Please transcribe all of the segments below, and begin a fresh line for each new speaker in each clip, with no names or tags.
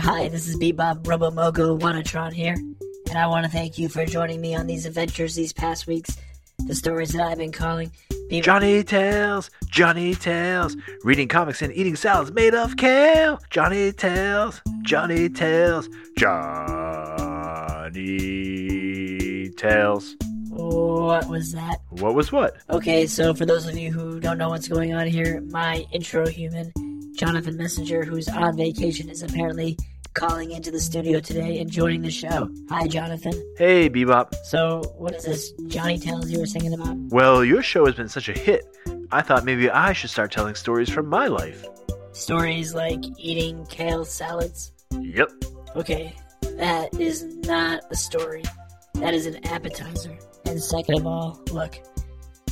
Hi, this is BeeBop Robomogo Wanatron here, and I want to thank you for joining me on these adventures these past weeks. The stories that I've been calling BeeBop.
Johnny Tales, Johnny Tales, reading comics and eating salads made of kale. Johnny Tales, Johnny Tales, Johnny Tales.
What was that?
What was what?
Okay, so for those of you who don't know what's going on here, my intro human, Jonathan Messenger, who's on vacation, is apparently calling into the studio today and joining the show. Hi, Jonathan.
Hey, BeeBop.
So, what is this Johnny Tales you were singing about?
Well, your show has been such a hit. I thought maybe I should start telling stories from my life.
Stories like eating kale salads?
Yep.
Okay, that is not a story. That is an appetizer. And second of all, look,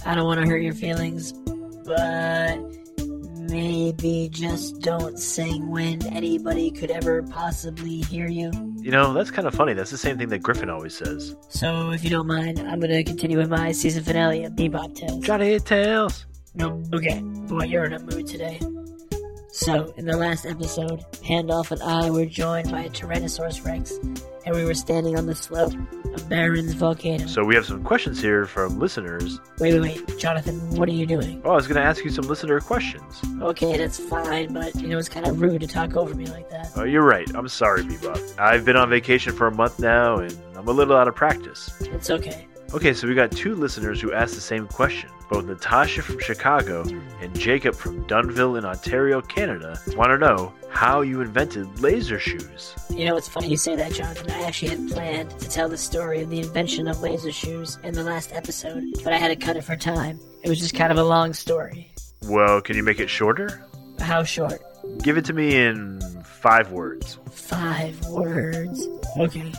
I don't want to hurt your feelings, but maybe just don't sing when anybody could ever possibly hear you.
You know, that's kind of funny. That's the same thing that Griffin always says.
So, if you don't mind, I'm gonna continue with my season finale of BeeBop Tales.
Johnny Tales.
No, okay. Boy, you're in a mood today. So, in the last episode, Pandolph and I were joined by a Tyrannosaurus Rex, and we were standing on the slope of Barron's volcano.
So we have some questions here from listeners.
Wait, wait, wait. Jonathan, what are you doing?
Oh, I was going to ask you some listener questions.
Okay, that's fine, but you know, it's kind of rude to talk over me like that.
Oh, you're right. I'm sorry, BeeBop. I've been on vacation for a month now, and I'm a little out of practice.
It's okay.
Okay, so we got two listeners who asked the same question. Both Natasha from Chicago and Jacob from Dunnville in Ontario, Canada, want to know how you invented laser shoes.
You know, it's funny you say that, Jonathan. I actually had planned to tell the story of the invention of laser shoes in the last episode, but I had to cut it for time. It was just kind of a long story.
Well, can you make it shorter?
How short?
Give it to me in five words.
Five words. Okay.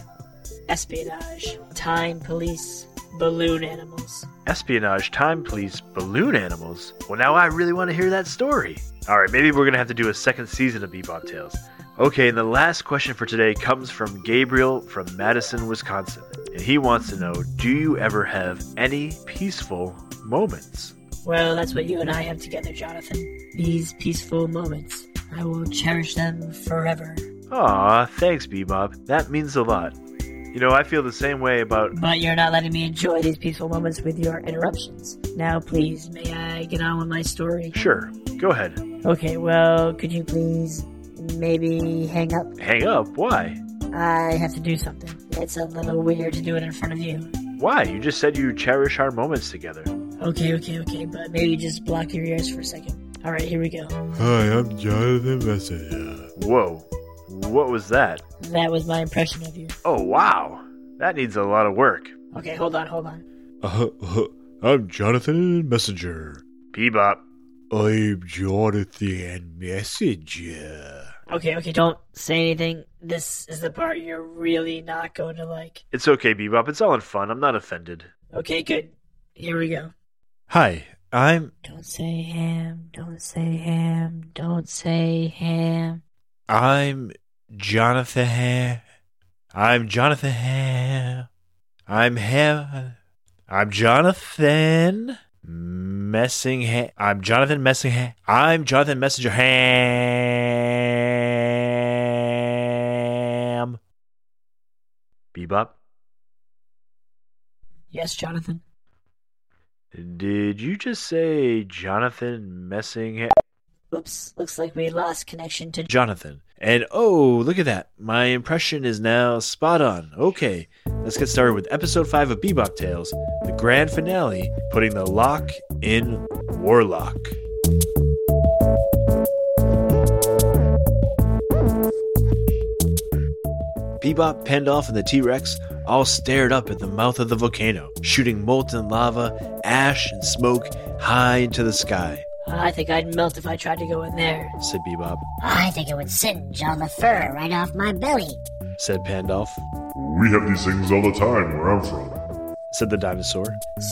Espionage, time police, balloon animals.
Espionage, time please. balloon animals. Well, now I really want to hear that story. All right, maybe we're going to have to do a second season of BeeBop Tales. Okay, and the last question for today comes from Gabriel from Madison, Wisconsin. And he wants to know Do you ever have any peaceful moments?
Well, that's what you and I have together, Jonathan. These peaceful moments. I will cherish them forever.
Aw, thanks, BeeBop. That means a lot. You know, I feel the same way about.
But you're not letting me enjoy these peaceful moments with your interruptions. Now, please, may I get on with my story?
Sure, go ahead.
Okay, well, could you please maybe hang up?
Hang up? Why?
I have to do something. It's a little weird to do it in front of you.
Why? You just said you cherish our moments together.
Okay, okay, okay, but maybe just block your ears for a second. Alright, here we go.
Hi, I'm Jonathan Messenger.
Whoa, what was that?
That was my impression of you.
Oh, wow. That needs a lot of work.
Okay, hold on, hold on.
Uh, uh, I'm Jonathan Messenger.
BeeBop.
I'm Jonathan Messenger.
Okay, okay, don't say anything. This is the part you're really not going to like.
It's okay, BeeBop. It's all in fun. I'm not offended.
Okay, good. Here we go.
Hi, I'm
Don't say ham, don't say ham, don't say ham.
I'm Jonathan Ham. I'm Jonathan Ham. I'm Ham. I'm Jonathan Messingham. I'm Jonathan Messingham. I'm Jonathan Messenger Ham.
BeeBop,
Yes, Jonathan.
did you just say Jonathan Messingham?
Oops, looks like we lost connection to.
Jonathan,
And oh, look at that. My impression is now spot on. Okay, let's get started with episode 5 of BeeBop Tales, the grand finale, putting the lock in Warlock. BeeBop, Pandolph, and the T Rex all stared up at the mouth of the volcano, shooting molten lava, ash, and smoke high into the sky,
I think I'd melt if I tried to go in there.
said BeeBop.
I think it would singe all the fur right off my belly.
Said Pandolph.
We have these things all the time where I'm from.
Said the dinosaur.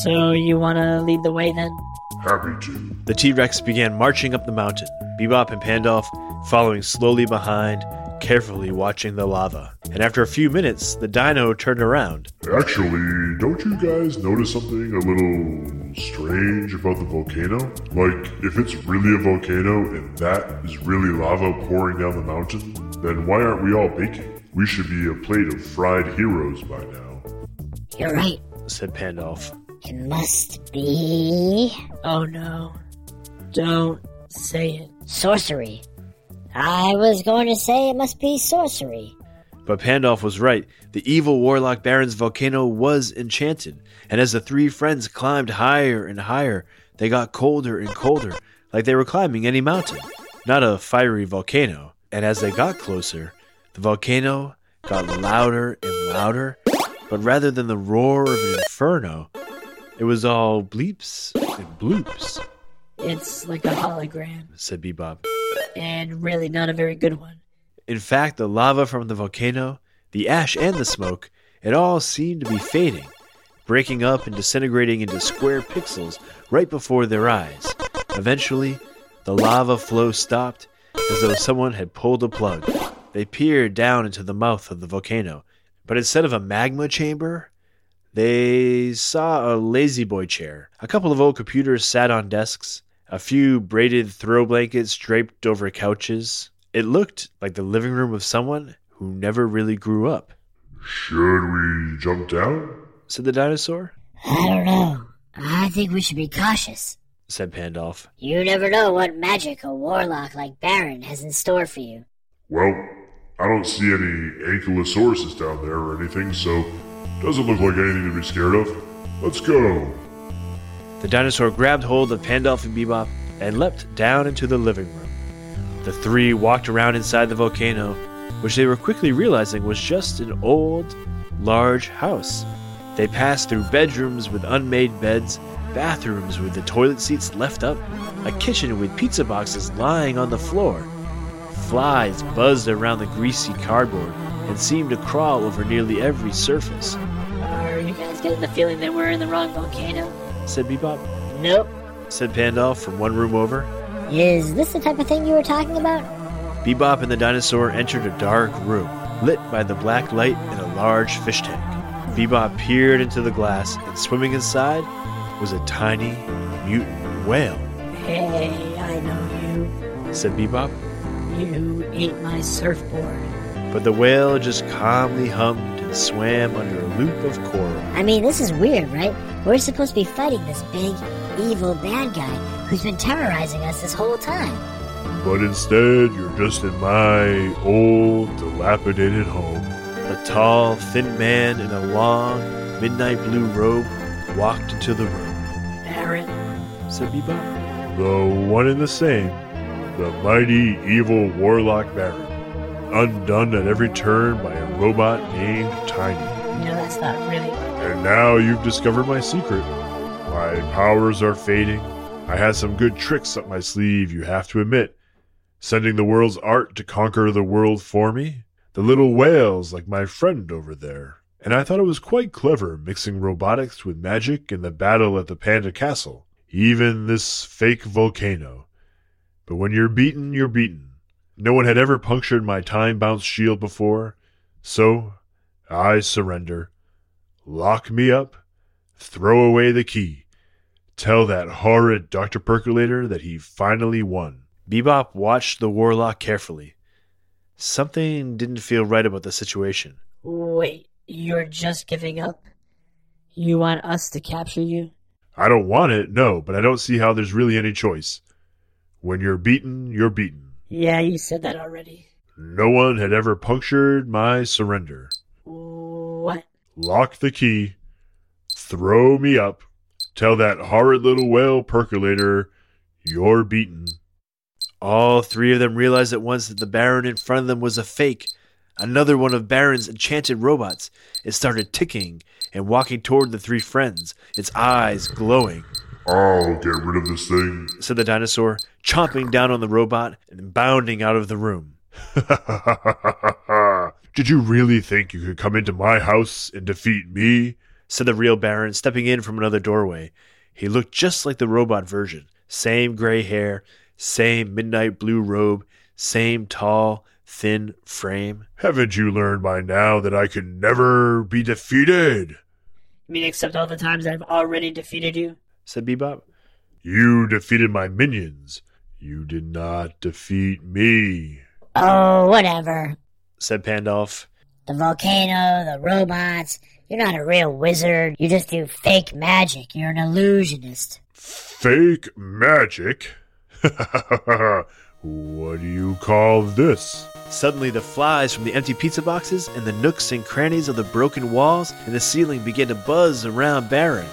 So you want to lead the way then?
Happy to.
The T Rex began marching up the mountain, BeeBop and Pandolph following slowly behind, carefully watching the lava. And after a few minutes, the dino turned around.
Actually, don't you guys notice something a little strange about the volcano? Like, if it's really a volcano and that is really lava pouring down the mountain, then why aren't we all baking? We should be a plate of fried heroes by now.
You're right.
Said Pandolph.
It must be
Oh no. Don't say it.
sorcery. I was going to say it must be sorcery.
But Pandolph was right. The evil warlock Baron's volcano was enchanted, and as the three friends climbed higher and higher, they got colder and colder, like they were climbing any mountain, not a fiery volcano. And as they got closer, the volcano got louder and louder, but rather than the roar of an inferno, it was all bleeps and bloops,
It's like a hologram,
said BeeBop.
and really not a very good one.
In fact, the lava from the volcano, the ash and the smoke, it all seemed to be fading, breaking up and disintegrating into square pixels right before their eyes. Eventually, the lava flow stopped as though someone had pulled a plug. They peered down into the mouth of the volcano, but instead of a magma chamber, they saw a La-Z-Boy chair. A couple of old computers sat on desks, a few braided throw blankets draped over couches. It looked like the living room of someone who never really grew up,
Should we jump down?
said the dinosaur.
I don't know. I think we should be cautious.
Said Pandolf.
You never know what magic a warlock like Baron has in store for you.
Well, I don't see any ankylosauruses down there or anything, so doesn't look like anything to be scared of. Let's go.
The dinosaur grabbed hold of Pandolf and BeeBop and leapt down into the living room. The three walked around inside the volcano, which they were quickly realizing was just an old, large house. They passed through bedrooms with unmade beds, bathrooms with the toilet seats left up, a kitchen with pizza boxes lying on the floor. Flies buzzed around the greasy cardboard and seemed to crawl over nearly every surface,
Are you guys getting the feeling that we're in the wrong volcano?
said BeeBop.
Nope.
Said Pandolph from one room over.
Is this the type of thing you were talking about?
BeeBop and the dinosaur entered a dark room, lit by the black light in a large fish tank. BeeBop peered into the glass, and swimming inside was a tiny mutant whale,
Hey, I know you,
said BeeBop.
you. You ate my surfboard.
But the whale just calmly hummed and swam under a loop of coral.
I mean, this is weird, right? We're supposed to be fighting this big, evil bad guy who's been terrorizing us this whole time.
But instead, you're just in my old, dilapidated home.
A tall, thin man in a long, midnight blue robe walked into the room,
Baron,
said BeeBop.
The one and the same. The mighty, evil warlock Baron. Undone at every turn by a robot named Tiny.
you know that's not really.
And now you've discovered my secret. My powers are fading. I had some good tricks up my sleeve, you have to admit. Sending the world's art to conquer the world for me. The little whales like my friend over there. And I thought it was quite clever mixing robotics with magic in the battle at the Panda Castle. Even this fake volcano. But when you're beaten, you're beaten. No one had ever punctured my time bounce shield before. So, I surrender. Lock me up. Throw away the key. Tell that horrid Dr. Percolator that he finally won.
BeeBop watched the warlock carefully. Something didn't feel right about the situation.
Wait, you're just giving up? You want us to capture you?
I don't want it, no, but I don't see how there's really any choice. When you're beaten, you're beaten.
Yeah, you said that already.
No one had ever punctured my surrender.
What?
Lock the key, throw me up, tell that horrid little whale percolator you're beaten.
All three of them realized at once that the Baron in front of them was a fake, another one of Baron's enchanted robots. It started ticking and walking toward the three friends, its eyes glowing.
I'll get rid of this thing.
said the dinosaur, chomping down on the robot and bounding out of the room.
Did you really think you could come into my house and defeat me?
Said the real Baron, stepping in from another doorway. He looked just like the robot version. Same gray hair, same midnight blue robe, same tall, thin frame.
Haven't you learned by now that I can never be defeated?
You mean except all the times I've already defeated you?
said BeeBop.
You defeated my minions. You did not defeat me.
Oh, whatever.
said Pandolf.
The volcano, the robots. You're not a real wizard. You just do fake magic. You're an illusionist.
Fake magic? what do you call this?
Suddenly, the flies from the empty pizza boxes and the nooks and crannies of the broken walls and the ceiling began to buzz around Baron.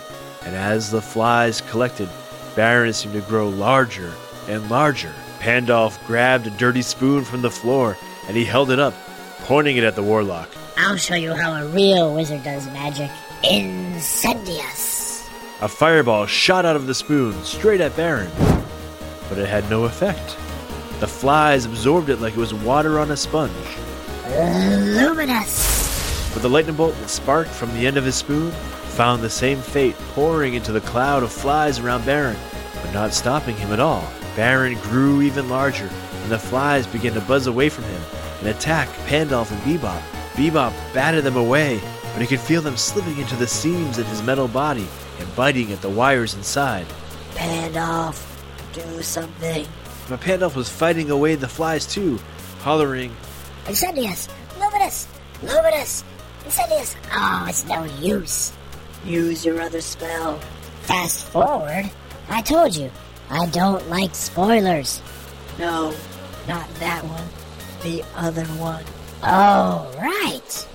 And as the flies collected, Baron seemed to grow larger and larger. Pandolf grabbed a dirty spoon from the floor and he held it up, pointing it at the warlock.
I'll show you how a real wizard does magic. Incendious.
A fireball shot out of the spoon straight at Baron, but it had no effect. The flies absorbed it like it was water on a sponge.
Luminous.
But the lightning bolt that sparked from the end of his spoon found the same fate pouring into the cloud of flies around Baron, but not stopping him at all. Baron grew even larger, and the flies began to buzz away from him and attack Pandolf and BeeBop. BeeBop batted them away, but he could feel them slipping into the seams in his metal body and biting at the wires inside.
Pandolf, do something.
But Pandolf was fighting away the flies too, hollering,
Incendious. Luminous. Luminous. Incendious. Oh, it's no use.
Use your other spell.
Fast forward. I told you. I don't like spoilers.
No, not that one. The other one.
Oh, right.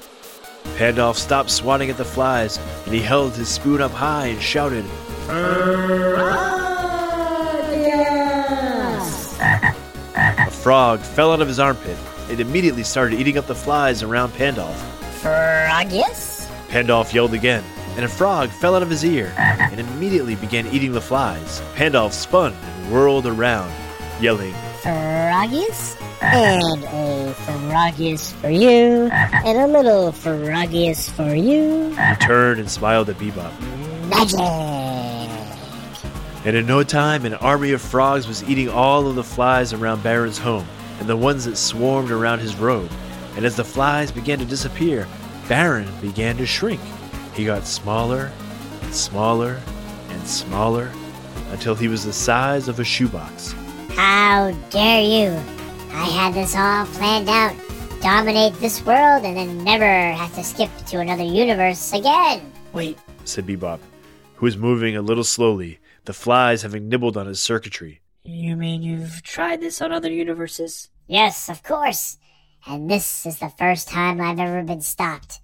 Pandolf stopped swatting at the flies, and he held his spoon up high and shouted, A frog fell out of his armpit. It immediately started eating up the flies around Pandolf.
Froggius?
Pandolf yelled again, and a frog fell out of his ear and immediately began eating the flies. Pandolf spun and whirled around, yelling,
Froggius? Uh-huh. And a Froggius for you. Uh-huh. And a little Froggius for you. Uh-huh.
He turned and smiled at BeeBop.
Magic.
And in no time, an army of frogs was eating all of the flies around Baron's home and the ones that swarmed around his robe. And as the flies began to disappear, Baron began to shrink. He got smaller and smaller and smaller until he was the size of a shoebox.
How dare you? I had this all planned out. Dominate this world and then never have to skip to another universe again.
Wait,
said BeeBop, who was moving a little slowly, the flies having nibbled on his circuitry.
you mean you've tried this on other universes?
Yes, of course. And this is the first time I've ever been stopped.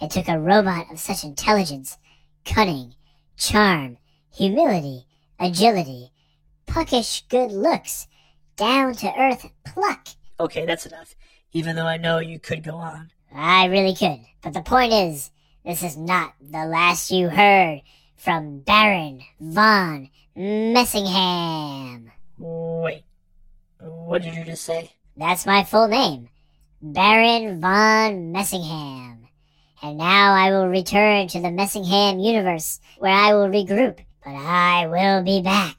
It took a robot of such intelligence, cunning, charm, humility, agility, puckish good looks, down to earth pluck.
Okay, that's enough. Even though I know you could go on.
I really could. But the point is, this is not the last you heard from Baron von Messingham.
Wait, what did you just say?
That's my full name, Baron von Messingham. And now I will return to the Messingham universe, where I will regroup. But I will be back.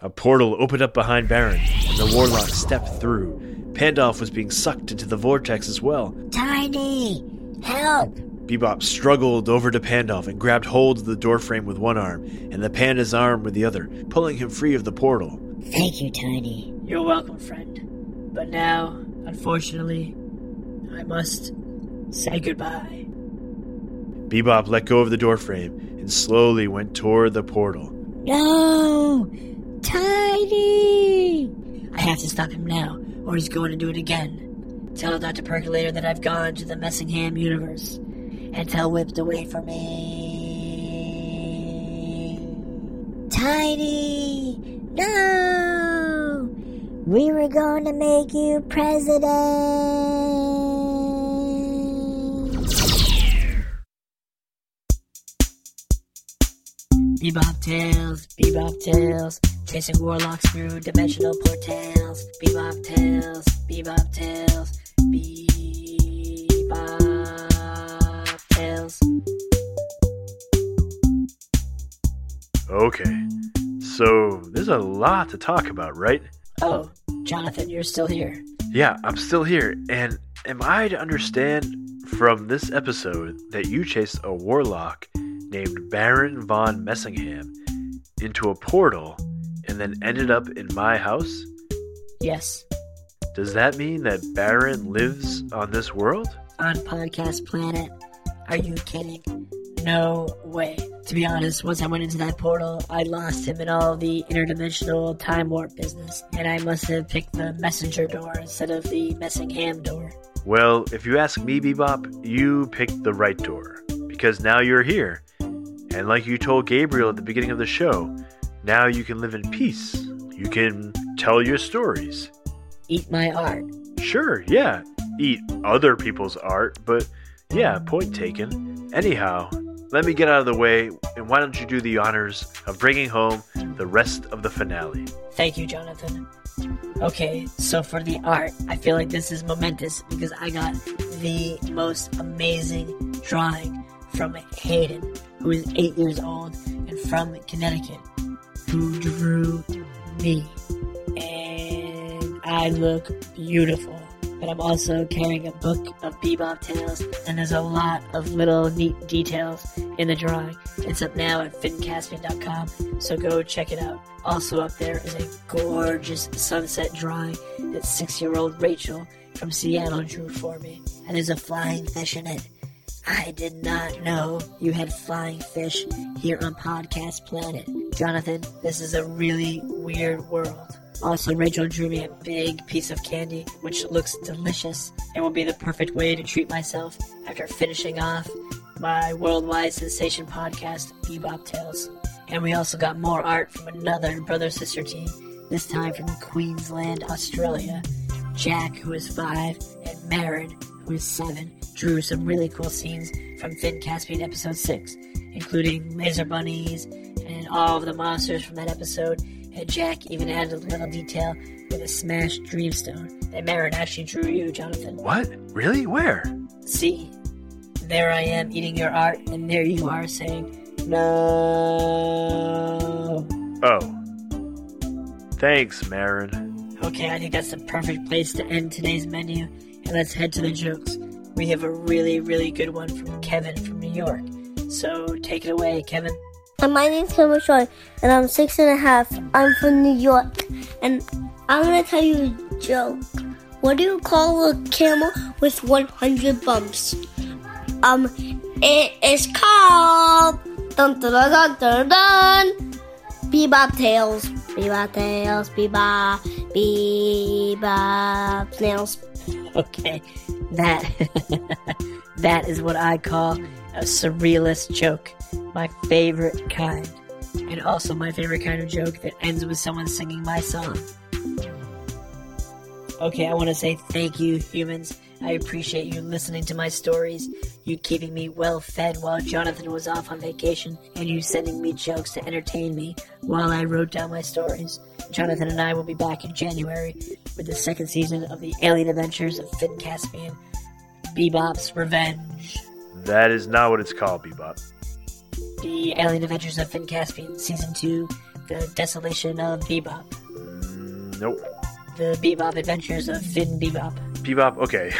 A portal opened up behind Baron, and the warlock stepped through. Pandolf was being sucked into the vortex as well.
Tiny, help!
BeeBop struggled over to Pandolf and grabbed hold of the doorframe with one arm and the panda's arm with the other, pulling him free of the portal.
Thank you, Tiny.
You're welcome, friend. But now, unfortunately, I must say goodbye.
BeeBop let go of the doorframe and slowly went toward the portal.
No! Tiny!
I have to stop him now, or he's going to do it again. Tell Dr. Percolator that I've gone to the Messingham universe. And tell Whip to wait for me.
Tiny! No! We were going to make you president!
BeeBop Tales, BeeBop Tales, chasing warlocks through dimensional portals. BeeBop Tales, BeeBop Tales, BeeBop Tales.
Okay, so there's a lot to talk about, right?
Oh, Jonathan, you're still here.
Yeah, I'm still here, and am I to understand from this episode that you chased a warlock named Baron von Messingham into a portal and then ended up in my house?
Yes,
Does that mean that Baron lives on this world?
on Podcast Planet. Are you kidding? No way. To be honest, once I went into that portal, I lost him in all the interdimensional time warp business, and I must have picked the messenger door instead of the Messingham door.
Well, if you ask me, BeeBop, you picked the right door. Because now you're here. And like you told Gabriel at the beginning of the show, now you can live in peace. You can tell your stories.
Eat my art.
Sure, yeah, eat other people's art, but yeah, point taken. Anyhow, let me get out of the way, and why don't you do the honors of bringing home the rest of the finale?
Thank you, Jonathan. Okay, so for the art, I feel like this is momentous because I got the most amazing drawing from Hayden, who is eight years old and from Connecticut, drew me. And I look beautiful. But I'm also carrying a book of BeeBop Tales, and there's a lot of little neat details in the drawing. It's up now at finncaspian.com, so go check it out. Also up there is a gorgeous sunset drawing that six-year-old Rachel from Seattle drew for me, and there's a flying fish in it. I did not know you had flying fish here on Podcast Planet. Jonathan, this is a really weird world. Also, Rachel drew me a big piece of candy, which looks delicious and will be the perfect way to treat myself after finishing off my worldwide sensation podcast, BeeBop Tales. And we also got more art from another brother sister team, this time from Queensland, Australia. Jack, who is five, and Marin, who is seven, drew some really cool scenes from Finn Caspian episode 6, including laser bunnies all of the monsters from that episode. And Jack even added a little detail with a smashed dreamstone that Marin actually drew you, Jonathan.
What? Really? Where?
See, there I am eating your art, and there you are saying, No.
Oh. Thanks, Marin.
Okay, I think that's the perfect place to end today's menu, and let's head to the jokes. We have a really, really good one from Kevin from New York. So take it away, Kevin.
My name's Kevin Short, and I'm six and a half. I'm from New York, and I'm gonna tell you a joke. What do you call a camel with 100 bumps? Um, it is called dun dun dun dun dun dun. BeeBop tails, bebop tails, bebop, bebop snails.
Okay, that that is what I call a surrealist joke. My favorite kind. And also my favorite kind of joke that ends with someone singing my song. Okay, I want to say thank you, humans. I appreciate you listening to my stories, you keeping me well fed while Jonathan was off on vacation, and you sending me jokes to entertain me while I wrote down my stories. Jonathan and I will be back in January with the second season of the Alien Adventures of Finn Caspian, BeeBop's Revenge.
That is not what it's called, BeeBop.
The Alien Adventures of Finn Caspian, Season 2, The Desolation of BeeBop.
Mm, Nope.
The BeeBop Adventures of Finn BeeBop.
Bebop, okay.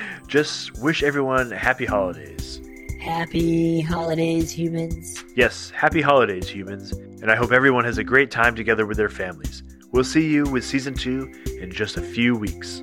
Just wish everyone happy holidays.
Happy holidays, humans.
Yes, happy holidays, humans. And I hope everyone has a great time together with their families. We'll see you with season two in just a few weeks.